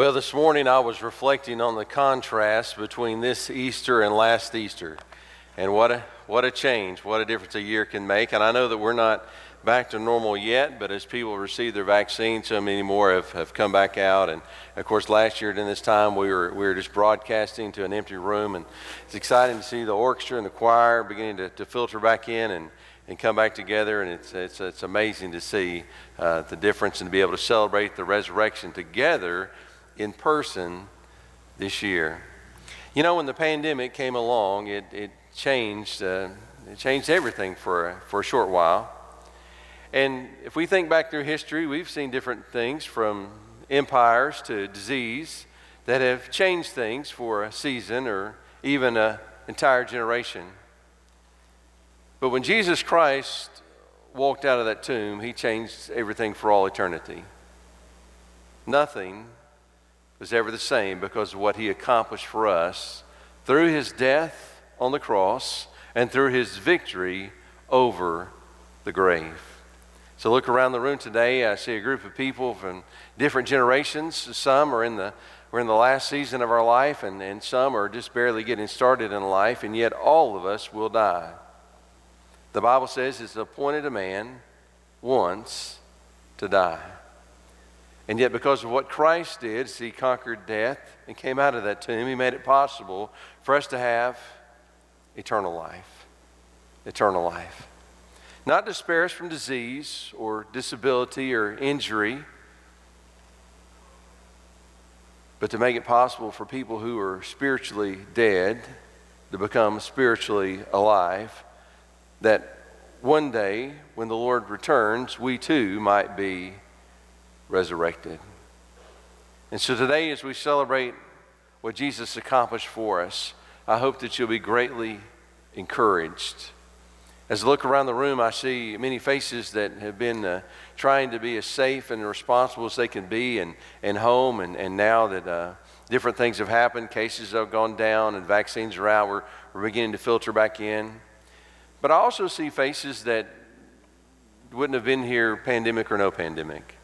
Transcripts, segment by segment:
Well, this morning I was reflecting on the contrast between this Easter and last Easter. And what a, what a change, what a difference a year can make. And I know that we're not back to normal yet, but as people receive their vaccine, so many more have, have come back out. And of course, last year during this time, we were, we were just broadcasting to an empty room. And it's exciting to see the orchestra and the choir beginning to, to filter back in and, and come back together. And it's, it's, it's amazing to see uh, the difference and to be able to celebrate the resurrection together in person this year. You know, when the pandemic came along, it, it changed, uh, it changed everything for, for a short while. And if we think back through history, we've seen different things from empires to disease that have changed things for a season or even an entire generation. But when Jesus Christ walked out of that tomb, he changed everything for all eternity. Nothing was ever the same because of what he accomplished for us through his death on the cross and through his victory over the grave. So look around the room today. I see a group of people from different generations. Some are in the we're in the last season of our life, and, and some are just barely getting started in life, and yet all of us will die. The Bible says it's appointed a man once to die. And yet, because of what Christ did, he conquered death and came out of that tomb, he made it possible for us to have eternal life. Eternal life. Not to spare us from disease or disability or injury, but to make it possible for people who are spiritually dead to become spiritually alive, that one day, when the Lord returns, we too might be resurrected. And so today, as we celebrate what Jesus accomplished for us, I hope that you'll be greatly encouraged. As I look around the room, I see many faces that have been uh, trying to be as safe and responsible as they can be and, and home. And, and now that uh, different things have happened, cases have gone down and vaccines are out, we're, we're beginning to filter back in. But I also see faces that wouldn't have been here, pandemic or no pandemic.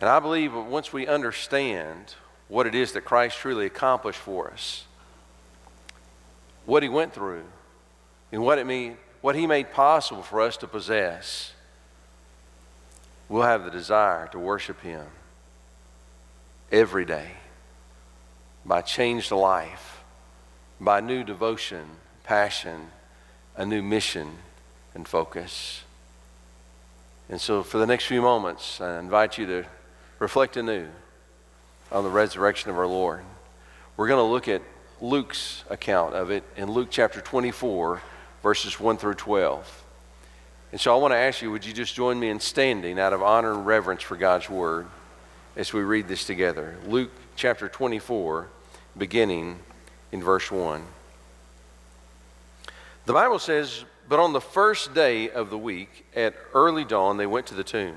And I believe once we understand what it is that Christ truly accomplished for us, what he went through, and what it mean, what he made possible for us to possess, we'll have the desire to worship him every day by changed life, by new devotion, passion, a new mission and focus. And so, for the next few moments, I invite you to reflect anew on the resurrection of our Lord. We're going to look at Luke's account of it in Luke chapter 24, verses 1 through 12. And so I want to ask you, would you just join me in standing out of honor and reverence for God's word as we read this together? Luke chapter 24, beginning in verse 1. The Bible says, But on the first day of the week, at early dawn, they went to the tomb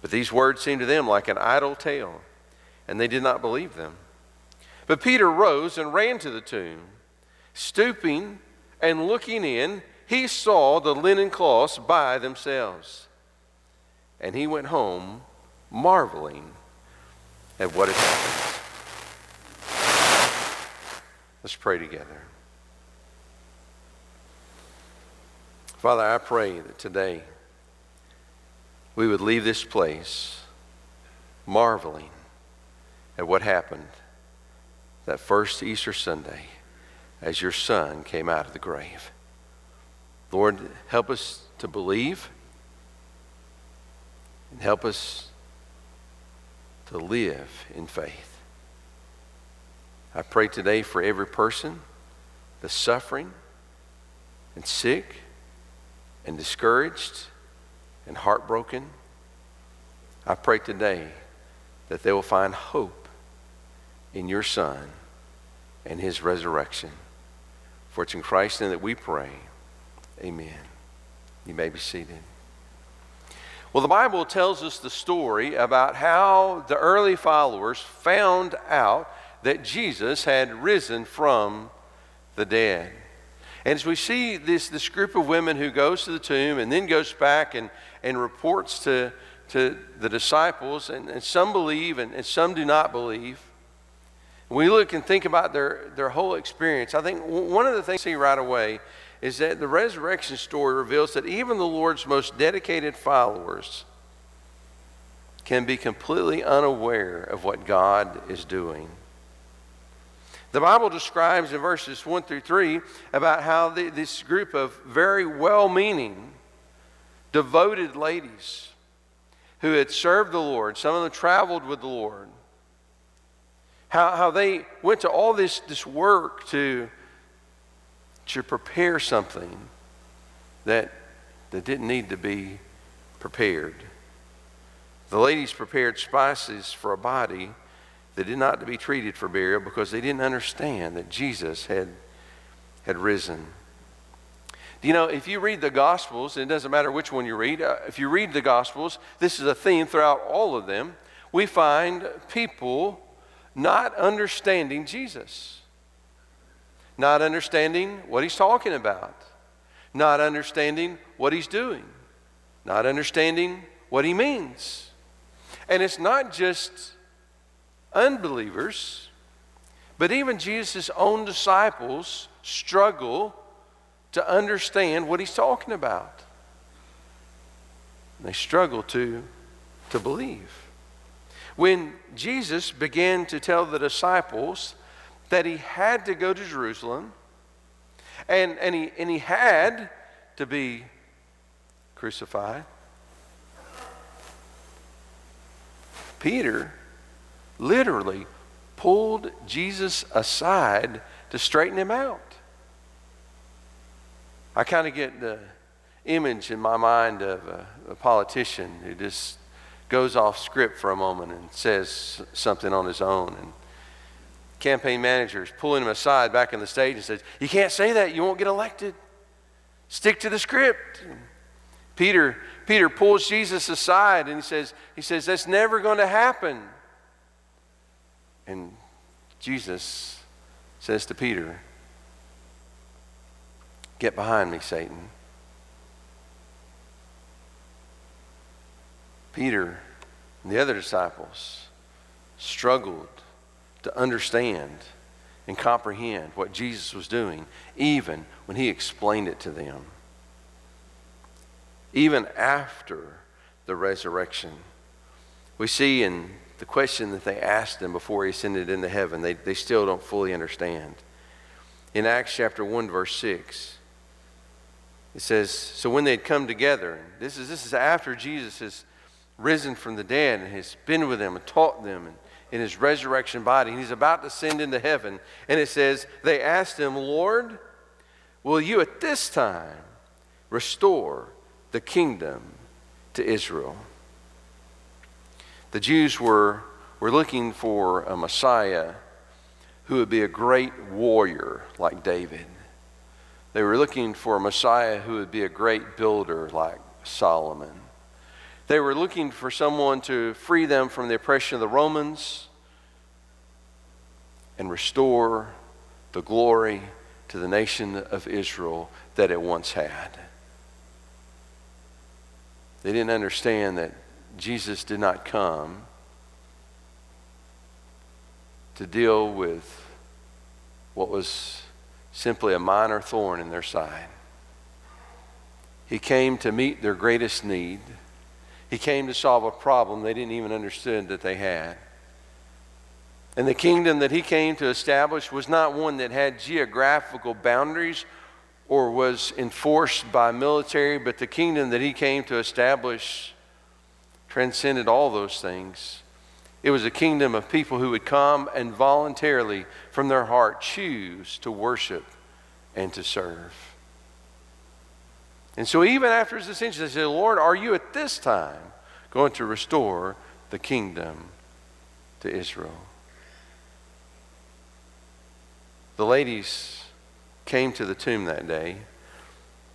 But these words seemed to them like an idle tale, and they did not believe them. But Peter rose and ran to the tomb. Stooping and looking in, he saw the linen cloths by themselves. And he went home marveling at what had happened. Let's pray together. Father, I pray that today, we would leave this place marveling at what happened that first Easter Sunday as your son came out of the grave. Lord, help us to believe and help us to live in faith. I pray today for every person that's suffering and sick and discouraged and heartbroken. I pray today that they will find hope in your Son and his resurrection. For it's in Christ's name that we pray. Amen. You may be seated. Well, the Bible tells us the story about how the early followers found out that Jesus had risen from the dead. And as we see this, this group of women who goes to the tomb and then goes back and, and reports to, to the disciples, and, and some believe and, and some do not believe. We look and think about their, their whole experience, I think one of the things we see right away is that the resurrection story reveals that even the Lord's most dedicated followers can be completely unaware of what God is doing. The Bible describes in verses 1 through 3 about how the, this group of very well meaning, devoted ladies who had served the Lord, some of them traveled with the Lord, how, how they went to all this, this work to, to prepare something that, that didn't need to be prepared. The ladies prepared spices for a body that did not to be treated for burial because they didn't understand that Jesus had, had risen. Do you know, if you read the Gospels, it doesn't matter which one you read, uh, if you read the Gospels, this is a theme throughout all of them. We find people not understanding Jesus, not understanding what he's talking about, not understanding what he's doing, not understanding what he means. And it's not just unbelievers, but even Jesus' own disciples struggle to understand what he's talking about. They struggle to, to believe. When Jesus began to tell the disciples that he had to go to Jerusalem and, and, he, and he had to be crucified, Peter literally pulled Jesus aside to straighten him out. I kind of get the image in my mind of a, a, politician who just goes off script for a moment and says something on his own. And campaign managers pulling him aside back in the stage and says, You can't say that, you won't get elected. Stick to the script. Peter, Peter pulls Jesus aside and he says, he says, That's never going to happen. And Jesus says to Peter, Get behind me, Satan. Peter and the other disciples struggled to understand and comprehend what Jesus was doing, even when he explained it to them. Even after the resurrection, we see in the question that they asked him before he ascended into heaven, they, they still don't fully understand. In Acts chapter 1, verse 6, it says, So when they had come together, this is, this is after Jesus has risen from the dead and has been with them and taught them and, in his resurrection body, and he's about to ascend into heaven. And it says, They asked him, Lord, will you at this time restore the kingdom to Israel? The Jews were, were looking for a Messiah who would be a great warrior like David. They were looking for a Messiah who would be a great builder like Solomon. They were looking for someone to free them from the oppression of the Romans and restore the glory to the nation of Israel that it once had. They didn't understand that Jesus did not come to deal with what was simply a minor thorn in their side. He came to meet their greatest need. He came to solve a problem they didn't even understand that they had. And the kingdom that he came to establish was not one that had geographical boundaries or was enforced by military, but the kingdom that he came to establish transcended all those things. It was a kingdom of people who would come and voluntarily, from their heart, choose to worship and to serve. And so, even after his ascension, they said, Lord, are you at this time going to restore the kingdom to Israel? The ladies came to the tomb that day.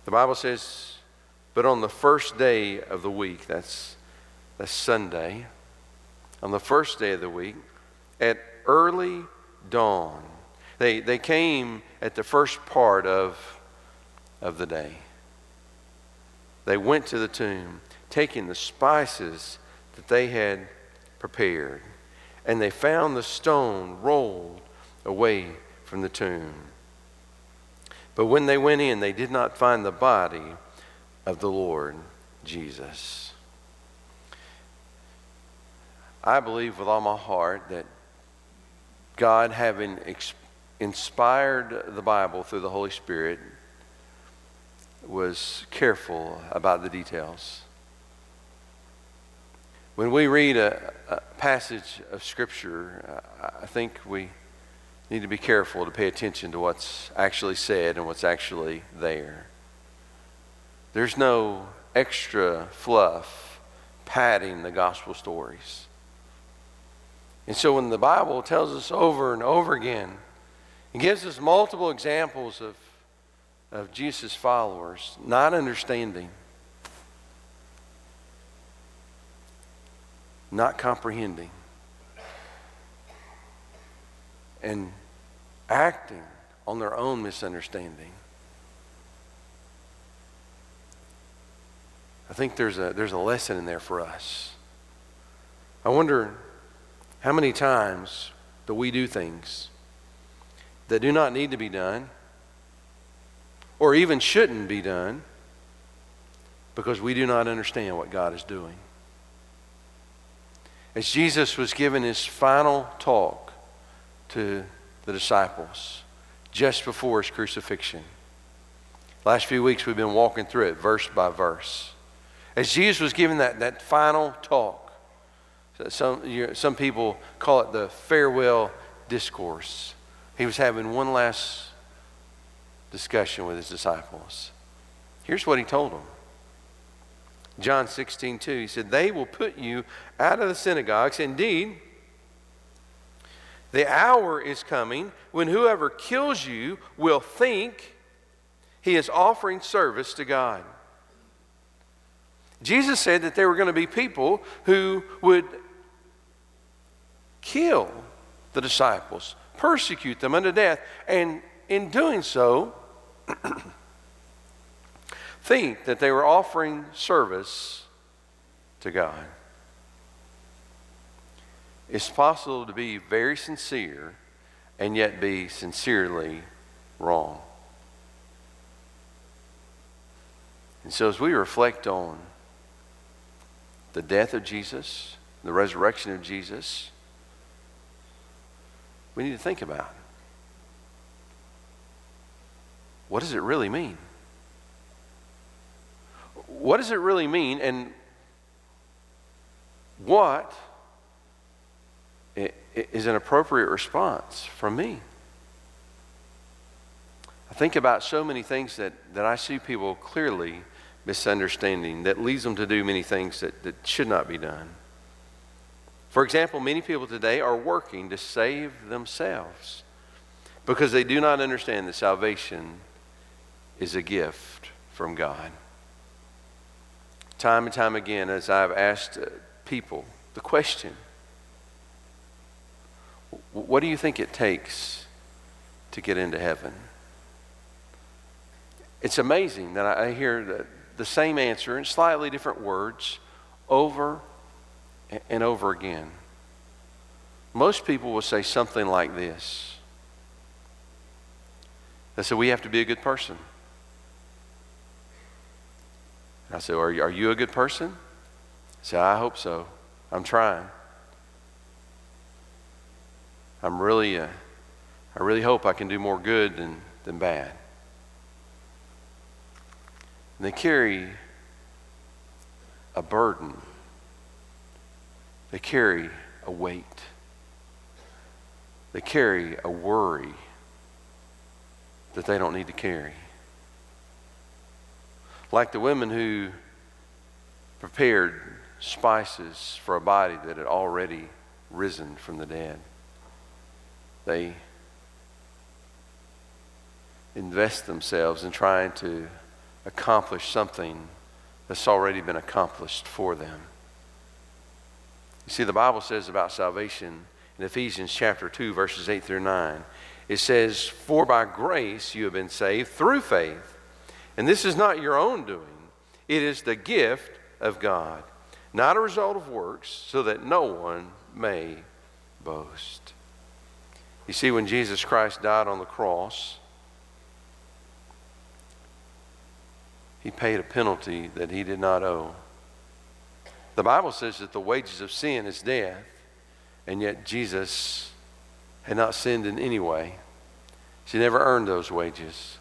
The Bible says, but on the first day of the week, that's, that's Sunday, on the first day of the week, at early dawn, they, they came at the first part of, of the day. They went to the tomb, taking the spices that they had prepared, and they found the stone rolled away from the tomb. But when they went in, they did not find the body of the Lord Jesus. I believe with all my heart that God, having inspired the Bible through the Holy Spirit, was careful about the details. When we read a, a passage of Scripture, I think we need to be careful to pay attention to what's actually said and what's actually there. There's no extra fluff padding the gospel stories. And so when the Bible tells us over and over again, it gives us multiple examples of, of Jesus' followers not understanding, not comprehending, and acting on their own misunderstanding. I think there's a, there's a lesson in there for us. I wonder how many times do we do things that do not need to be done or even shouldn't be done because we do not understand what God is doing? As Jesus was giving his final talk to the disciples just before his crucifixion. Last few weeks we've been walking through it verse by verse. As Jesus was giving that, that final talk, some, you know, some people call it the farewell discourse. He was having one last discussion with his disciples. Here's what he told them. John 16, 2, he said, They will put you out of the synagogues. Indeed, the hour is coming when whoever kills you will think he is offering service to God. Jesus said that there were going to be people who would kill the disciples, persecute them unto death, and in doing so, think that they were offering service to God. It's possible to be very sincere and yet be sincerely wrong. And so, as we reflect on the death of Jesus, the resurrection of Jesus, we need to think about what does it really mean? What does it really mean, and what is an appropriate response from me. I think about so many things that, that I see people clearly misunderstanding that leads them to do many things that, that should not be done. For example, many people today are working to save themselves because they do not understand that salvation is a gift from God. Time and time again, as I've asked uh, people the question, what do you think it takes to get into heaven? It's amazing that I hear the, the same answer in slightly different words over and over again. Most people will say something like this. They say, We have to be a good person. I say, Are you, are you a good person? I say, I hope so. I'm trying. I'm really, uh, I really hope I can do more good than, than bad. And they carry a burden, they carry a weight, they carry a worry that they don't need to carry. Like the women who prepared spices for a body that had already risen from the dead. They invest themselves in trying to accomplish something that's already been accomplished for them. You see, the Bible says about salvation in Ephesians chapter 2, verses 8 through 9. It says, For by grace you have been saved through faith. And this is not your own doing, it is the gift of God, not a result of works, so that no one may boast. You see, when Jesus Christ died on the cross, he paid a penalty that he did not owe. The Bible says that the wages of sin is death, and yet Jesus had not sinned in any way. She never earned those wages.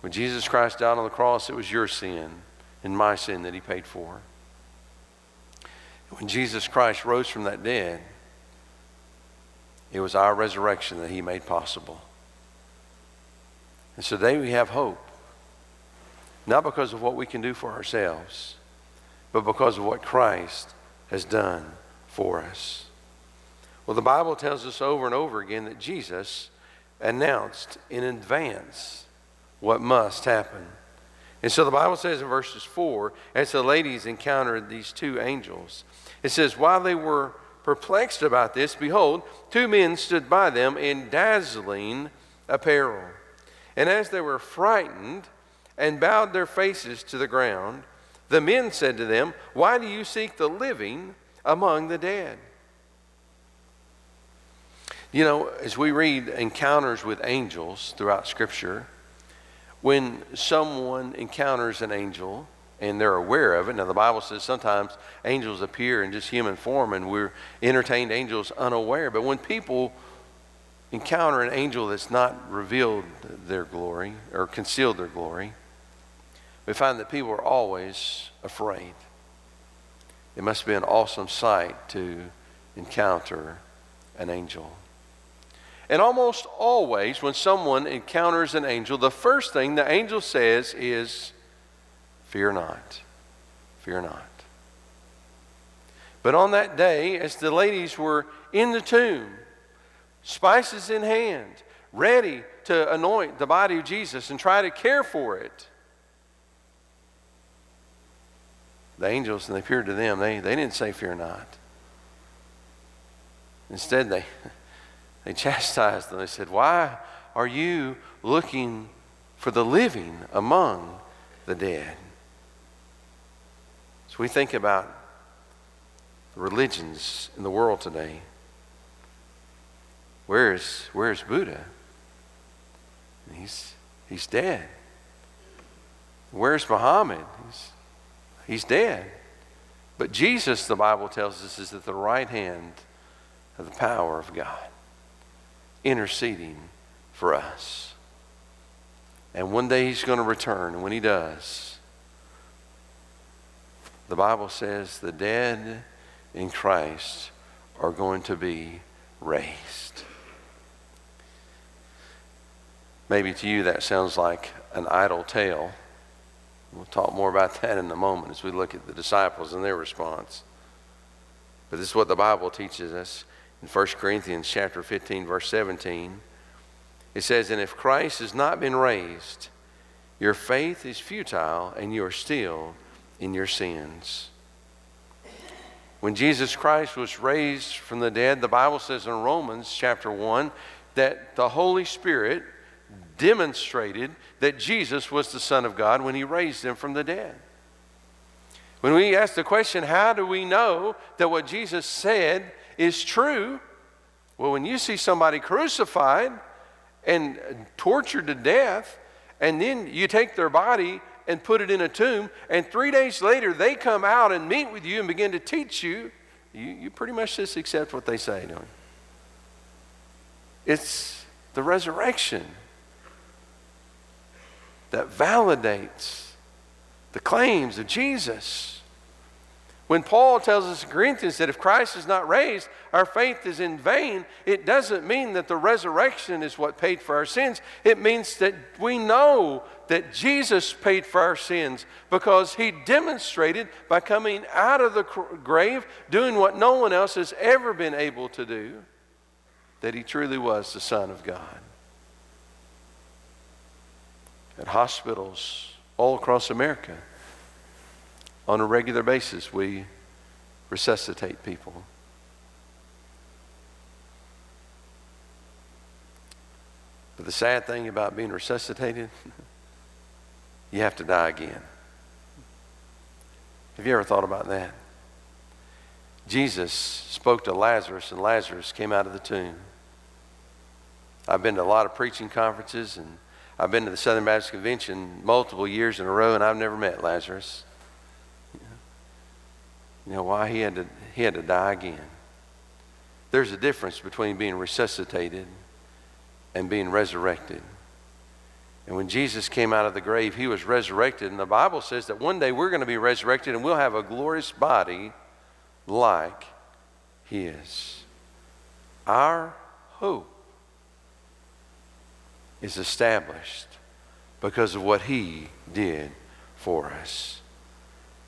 When Jesus Christ died on the cross, it was your sin and my sin that he paid for. When Jesus Christ rose from that dead, it was our resurrection that he made possible. And so today we have hope. Not because of what we can do for ourselves, but because of what Christ has done for us. Well, the Bible tells us over and over again that Jesus announced in advance what must happen. And so the Bible says in verses 4 as the ladies encountered these two angels, it says, While they were perplexed about this, behold, two men stood by them in dazzling apparel. And as they were frightened and bowed their faces to the ground, the men said to them, Why do you seek the living among the dead? You know, as we read encounters with angels throughout Scripture, when someone encounters an angel and they're aware of it, now the Bible says sometimes angels appear in just human form and we're entertained angels unaware, but when people encounter an angel that's not revealed their glory or concealed their glory, we find that people are always afraid. It must be an awesome sight to encounter an angel. And almost always, when someone encounters an angel, the first thing the angel says is, Fear not, fear not. But on that day, as the ladies were in the tomb, spices in hand, ready to anoint the body of Jesus and try to care for it, the angels, and they appeared to them, they, they didn't say, Fear not. Instead, they. They chastised them. They said, Why are you looking for the living among the dead? So we think about the religions in the world today. Where's, where's Buddha? He's, he's dead. Where's Muhammad? He's, he's dead. But Jesus, the Bible tells us, is at the right hand of the power of God interceding for us. And one day he's going to return. And when he does, the Bible says the dead in Christ are going to be raised. Maybe to you that sounds like an idle tale. We'll talk more about that in a moment as we look at the disciples and their response. But this is what the Bible teaches us in 1 Corinthians chapter 15 verse 17 it says and if Christ has not been raised your faith is futile and you are still in your sins when Jesus Christ was raised from the dead the Bible says in Romans chapter 1 that the Holy Spirit demonstrated that Jesus was the son of God when he raised him from the dead when we ask the question, how do we know that what Jesus said is true. Well, when you see somebody crucified and tortured to death, and then you take their body and put it in a tomb, and three days later they come out and meet with you and begin to teach you, you, you pretty much just accept what they say, don't you? It's the resurrection that validates the claims of Jesus. When Paul tells us in Corinthians that if Christ is not raised, our faith is in vain, it doesn't mean that the resurrection is what paid for our sins. It means that we know that Jesus paid for our sins because he demonstrated by coming out of the grave, doing what no one else has ever been able to do, that he truly was the Son of God. At hospitals all across America, on a regular basis, we resuscitate people. But the sad thing about being resuscitated, you have to die again. Have you ever thought about that? Jesus spoke to Lazarus, and Lazarus came out of the tomb. I've been to a lot of preaching conferences, and I've been to the Southern Baptist Convention multiple years in a row, and I've never met Lazarus. You know why? He had to, he had to die again. There's a difference between being resuscitated and being resurrected. And when Jesus came out of the grave, he was resurrected. And the Bible says that one day we're going to be resurrected and we'll have a glorious body like his. Our hope is established because of what he did for us.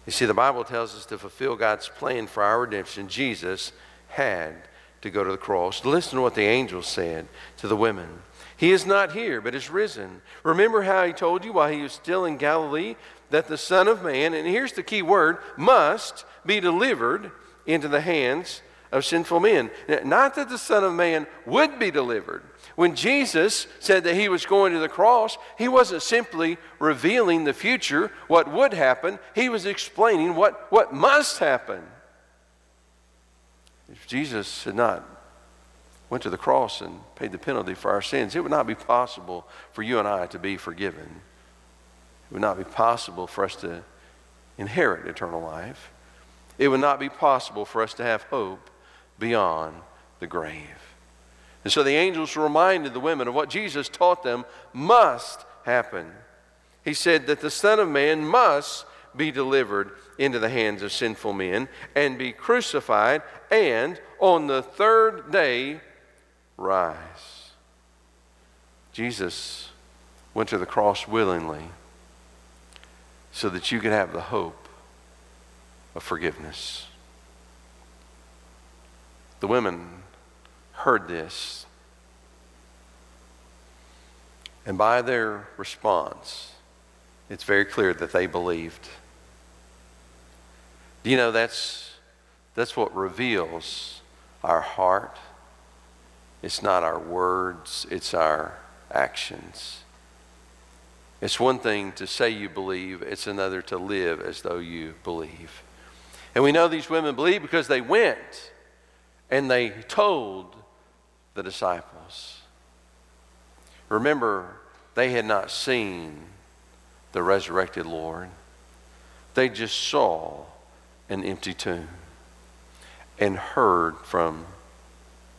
You see, the Bible tells us to fulfill God's plan for our redemption, Jesus had to go to the cross. Listen to what the angel said to the women. He is not here, but is risen. Remember how he told you while he was still in Galilee that the Son of Man, and here's the key word, must be delivered into the hands of sinful men. Not that the Son of Man would be delivered. When Jesus said that he was going to the cross, he wasn't simply revealing the future, what would happen, he was explaining what, what must happen. If Jesus had not went to the cross and paid the penalty for our sins, it would not be possible for you and I to be forgiven. It would not be possible for us to inherit eternal life. It would not be possible for us to have hope beyond the grave. And so the angels reminded the women of what Jesus taught them must happen. He said that the Son of Man must be delivered into the hands of sinful men and be crucified, and on the third day rise. Jesus went to the cross willingly so that you could have the hope of forgiveness. The women heard this, and by their response, it's very clear that they believed. Do you know that's, that's what reveals our heart? It's not our words, it's our actions. It's one thing to say you believe, it's another to live as though you believe. And we know these women believe because they went and they told the disciples. Remember, they had not seen the resurrected Lord, they just saw an empty tomb and heard from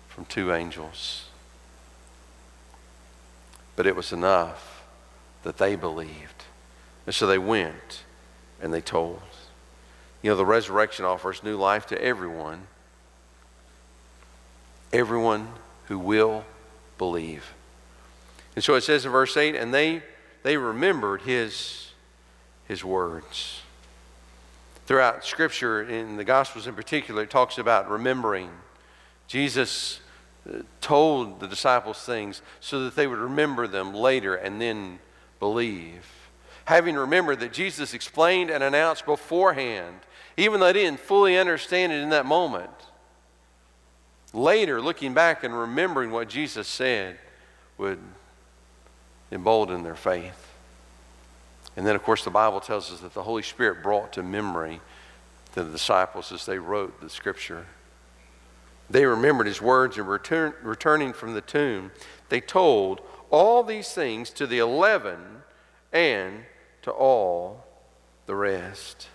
from two angels. But it was enough that they believed. And so they went and they told. You know, the resurrection offers new life to everyone. Everyone who will believe. And so it says in verse 8, and they, they remembered his, his words. Throughout Scripture, in the Gospels in particular, it talks about remembering. Jesus uh, told the disciples things so that they would remember them later and then believe. Having remembered that Jesus explained and announced beforehand, even though they didn't fully understand it in that moment, later looking back and remembering what Jesus said would embolden their faith. And then, of course, the Bible tells us that the Holy Spirit brought to memory the disciples as they wrote the scripture. They remembered his words and return, returning from the tomb, they told all these things to the eleven and to all the rest.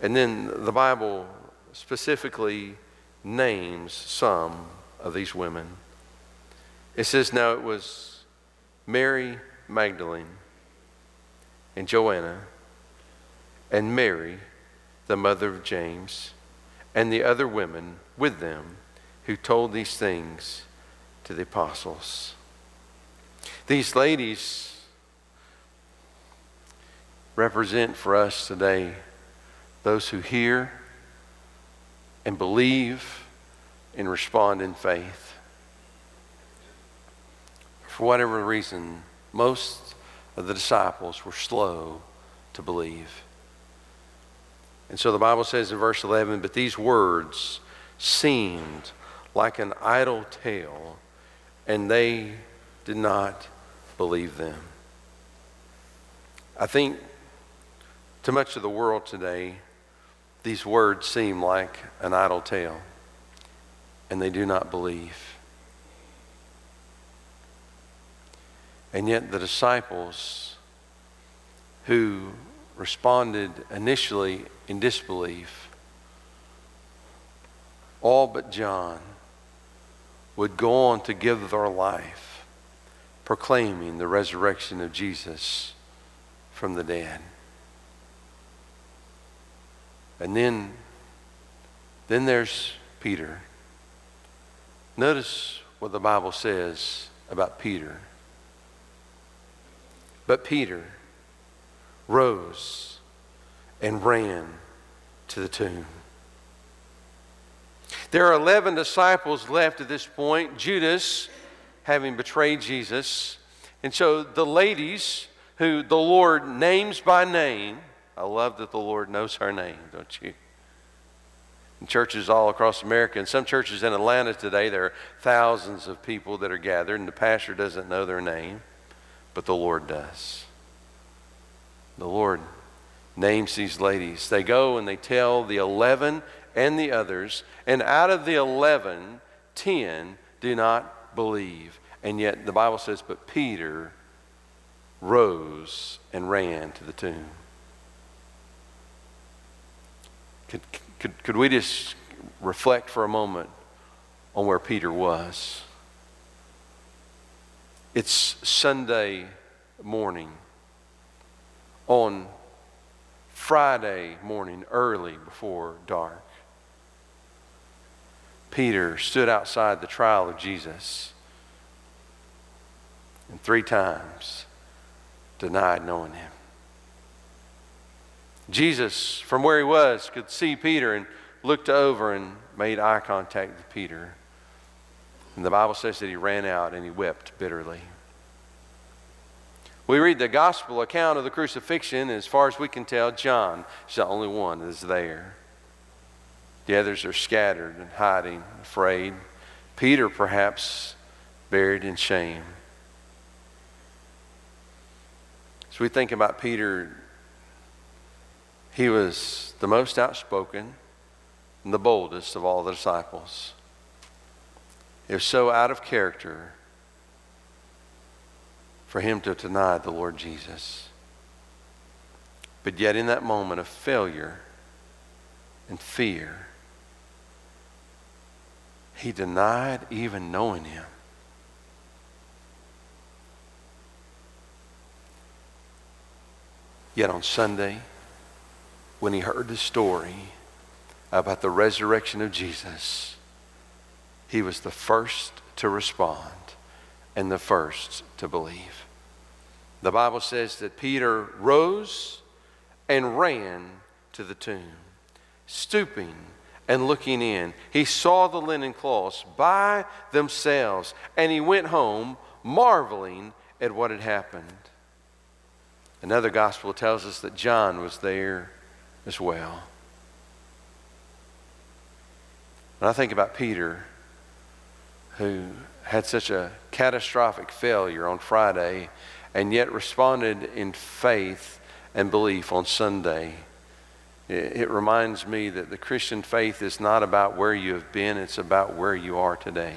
And then the Bible specifically names some of these women. It says, Now it was Mary Magdalene and Joanna and Mary, the mother of James, and the other women with them who told these things to the apostles. These ladies represent for us today those who hear and believe and respond in faith. For whatever reason, most of the disciples were slow to believe. And so the Bible says in verse 11, but these words seemed like an idle tale, and they did not believe them. I think to much of the world today, these words seem like an idle tale, and they do not believe. And yet, the disciples who responded initially in disbelief, all but John, would go on to give their life proclaiming the resurrection of Jesus from the dead. And then, then there's Peter. Notice what the Bible says about Peter. But Peter rose and ran to the tomb. There are 11 disciples left at this point, Judas having betrayed Jesus. And so the ladies who the Lord names by name, I love that the Lord knows her name, don't you? In churches all across America, and some churches in Atlanta today, there are thousands of people that are gathered, and the pastor doesn't know their name, but the Lord does. The Lord names these ladies. They go and they tell the 11 and the others, and out of the 11, 10 do not believe. And yet the Bible says, but Peter rose and ran to the tomb. Could, could, could we just reflect for a moment on where Peter was? It's Sunday morning on Friday morning, early before dark. Peter stood outside the trial of Jesus and three times denied knowing him. Jesus, from where he was, could see Peter and looked over and made eye contact with Peter. And the Bible says that he ran out and he wept bitterly. We read the gospel account of the crucifixion, as far as we can tell, John is the only one that is there. The others are scattered and hiding, afraid. Peter, perhaps, buried in shame. As we think about Peter, he was the most outspoken and the boldest of all the disciples. He was so out of character for him to deny the Lord Jesus. But yet, in that moment of failure and fear, he denied even knowing him. Yet on Sunday, when he heard the story about the resurrection of Jesus, he was the first to respond and the first to believe. The Bible says that Peter rose and ran to the tomb, stooping and looking in. He saw the linen cloths by themselves, and he went home marveling at what had happened. Another gospel tells us that John was there as well. When I think about Peter, who had such a catastrophic failure on Friday and yet responded in faith and belief on Sunday. It, reminds me that the Christian faith is not about where you have been, it's about where you are today.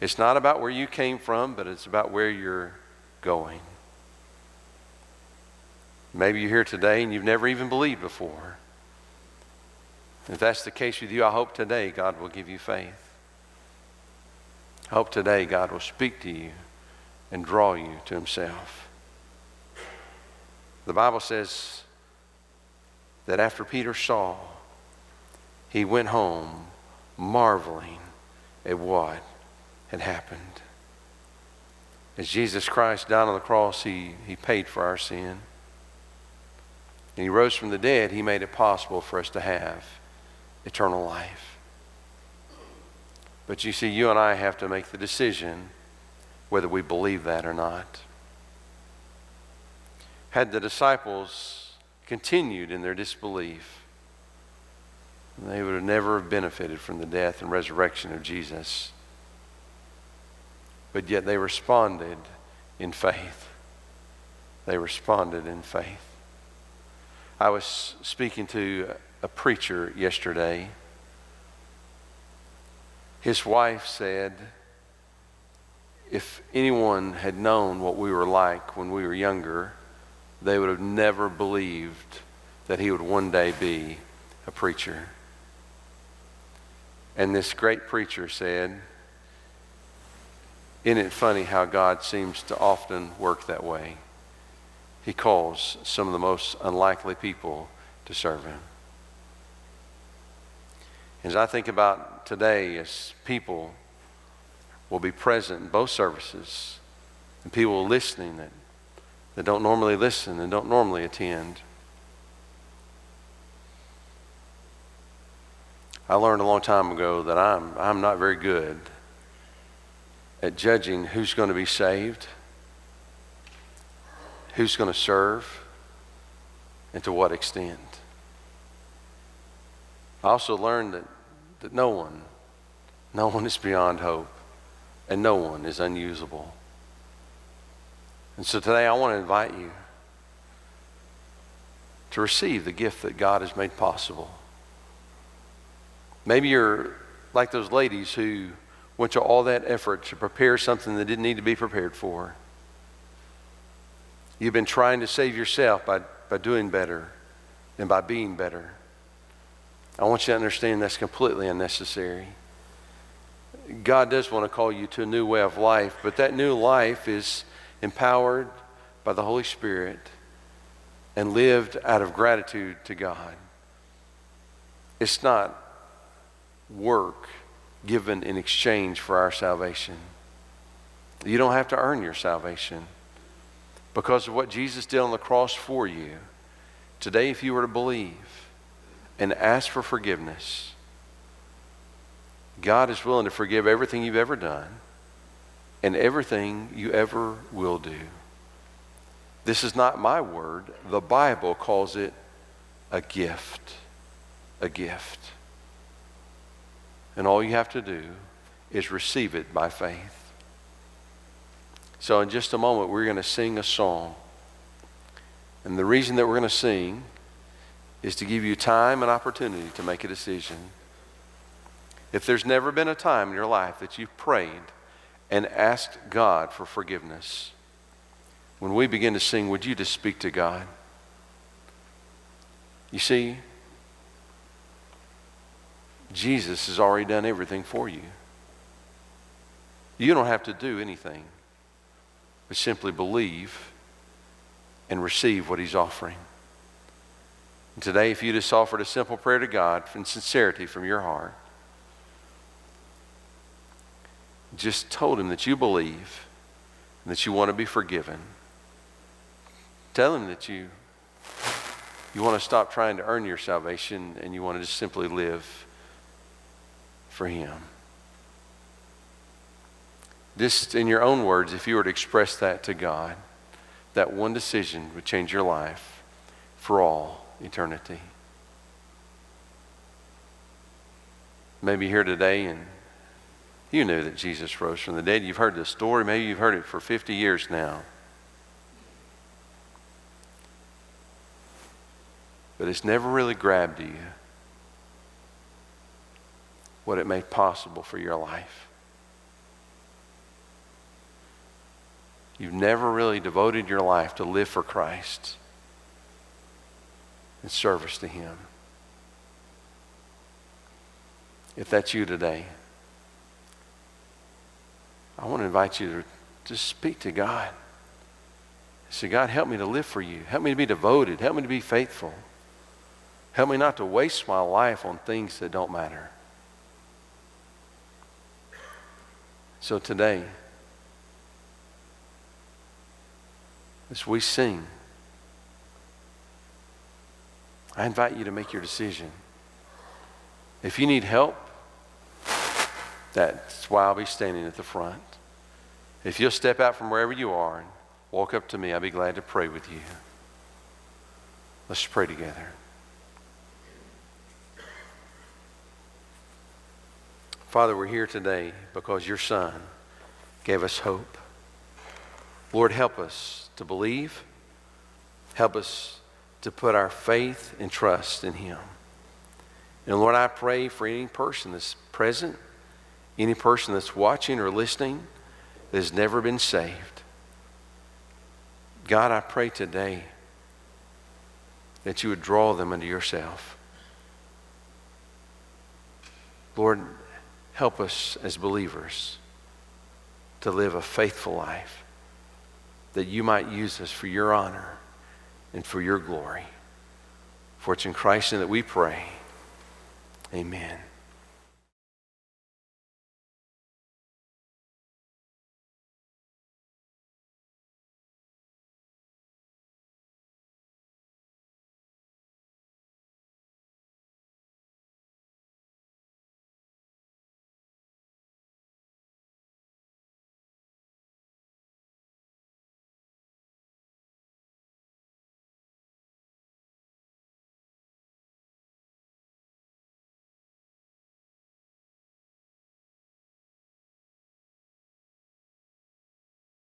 It's not about where you came from, but it's about where you're going. Maybe you're here today and you've never even believed before. If that's the case with you, I hope today God will give you faith. I hope today God will speak to you and draw you to Himself. The Bible says that after Peter saw, he went home marveling at what had happened. As Jesus Christ died on the cross, he, he paid for our sin. And he rose from the dead, he made it possible for us to have eternal life. But you see, you and I have to make the decision whether we believe that or not. Had the disciples continued in their disbelief, they would have never have benefited from the death and resurrection of Jesus. But yet they responded in faith. They responded in faith. I was speaking to a preacher yesterday his wife said, if anyone had known what we were like when we were younger, they would have never believed that he would one day be a preacher. And this great preacher said, Isn't it funny how God seems to often work that way? He calls some of the most unlikely people to serve him. As I think about today, as people will be present in both services, and people listening that, that don't normally listen and don't normally attend, I learned a long time ago that I'm, I'm not very good at judging who's going to be saved, who's going to serve, and to what extent. I also learned that, that no one, no one is beyond hope, and no one is unusable. And so today I want to invite you to receive the gift that God has made possible. Maybe you're like those ladies who went to all that effort to prepare something that didn't need to be prepared for. You've been trying to save yourself by, by doing better and by being better. I want you to understand that's completely unnecessary. God does want to call you to a new way of life, but that new life is empowered by the Holy Spirit and lived out of gratitude to God. It's not work given in exchange for our salvation. You don't have to earn your salvation because of what Jesus did on the cross for you. Today, if you were to believe, and ask for forgiveness, God is willing to forgive everything you've ever done and everything you ever will do. This is not my word. The Bible calls it a gift. A gift. And all you have to do is receive it by faith. So, in just a moment, we're going to sing a song. And the reason that we're going to sing is to give you time and opportunity to make a decision. If there's never been a time in your life that you've prayed and asked God for forgiveness, when we begin to sing, would you just speak to God? You see, Jesus has already done everything for you. You don't have to do anything, but simply believe and receive what He's offering. And today, if you just offered a simple prayer to God in sincerity from your heart, just told Him that you believe and that you want to be forgiven, tell Him that you, you want to stop trying to earn your salvation and you want to just simply live for Him. Just in your own words, if you were to express that to God, that one decision would change your life for all eternity. Maybe here today and you knew that Jesus rose from the dead. You've heard this story. Maybe you've heard it for 50 years now. But it's never really grabbed you what it made possible for your life. You've never really devoted your life to live for Christ and service to Him. If that's you today, I want to invite you to just speak to God. Say, God, help me to live for you. Help me to be devoted. Help me to be faithful. Help me not to waste my life on things that don't matter. So today, as we sing, I invite you to make your decision. If you need help, that's why I'll be standing at the front. If you'll step out from wherever you are and walk up to me, I'll be glad to pray with you. Let's pray together. Father, we're here today because your Son gave us hope. Lord, help us to believe. Help us to put our faith and trust in Him. And Lord, I pray for any person that's present, any person that's watching or listening that has never been saved. God, I pray today that you would draw them unto yourself. Lord, help us as believers to live a faithful life, that you might use us for your honor and for your glory. For it's in Christ that we pray. Amen.